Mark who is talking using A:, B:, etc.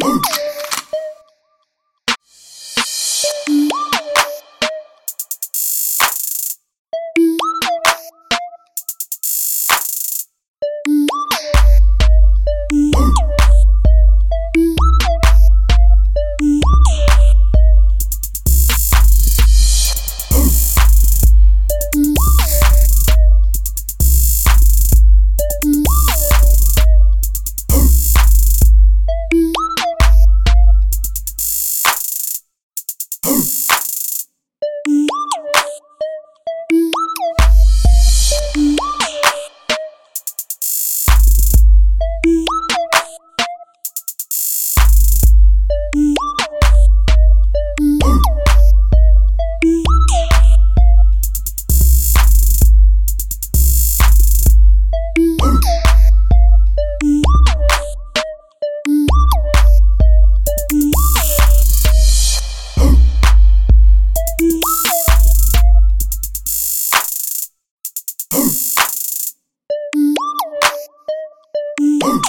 A: Boom! Mm.
B: Boom! Boom!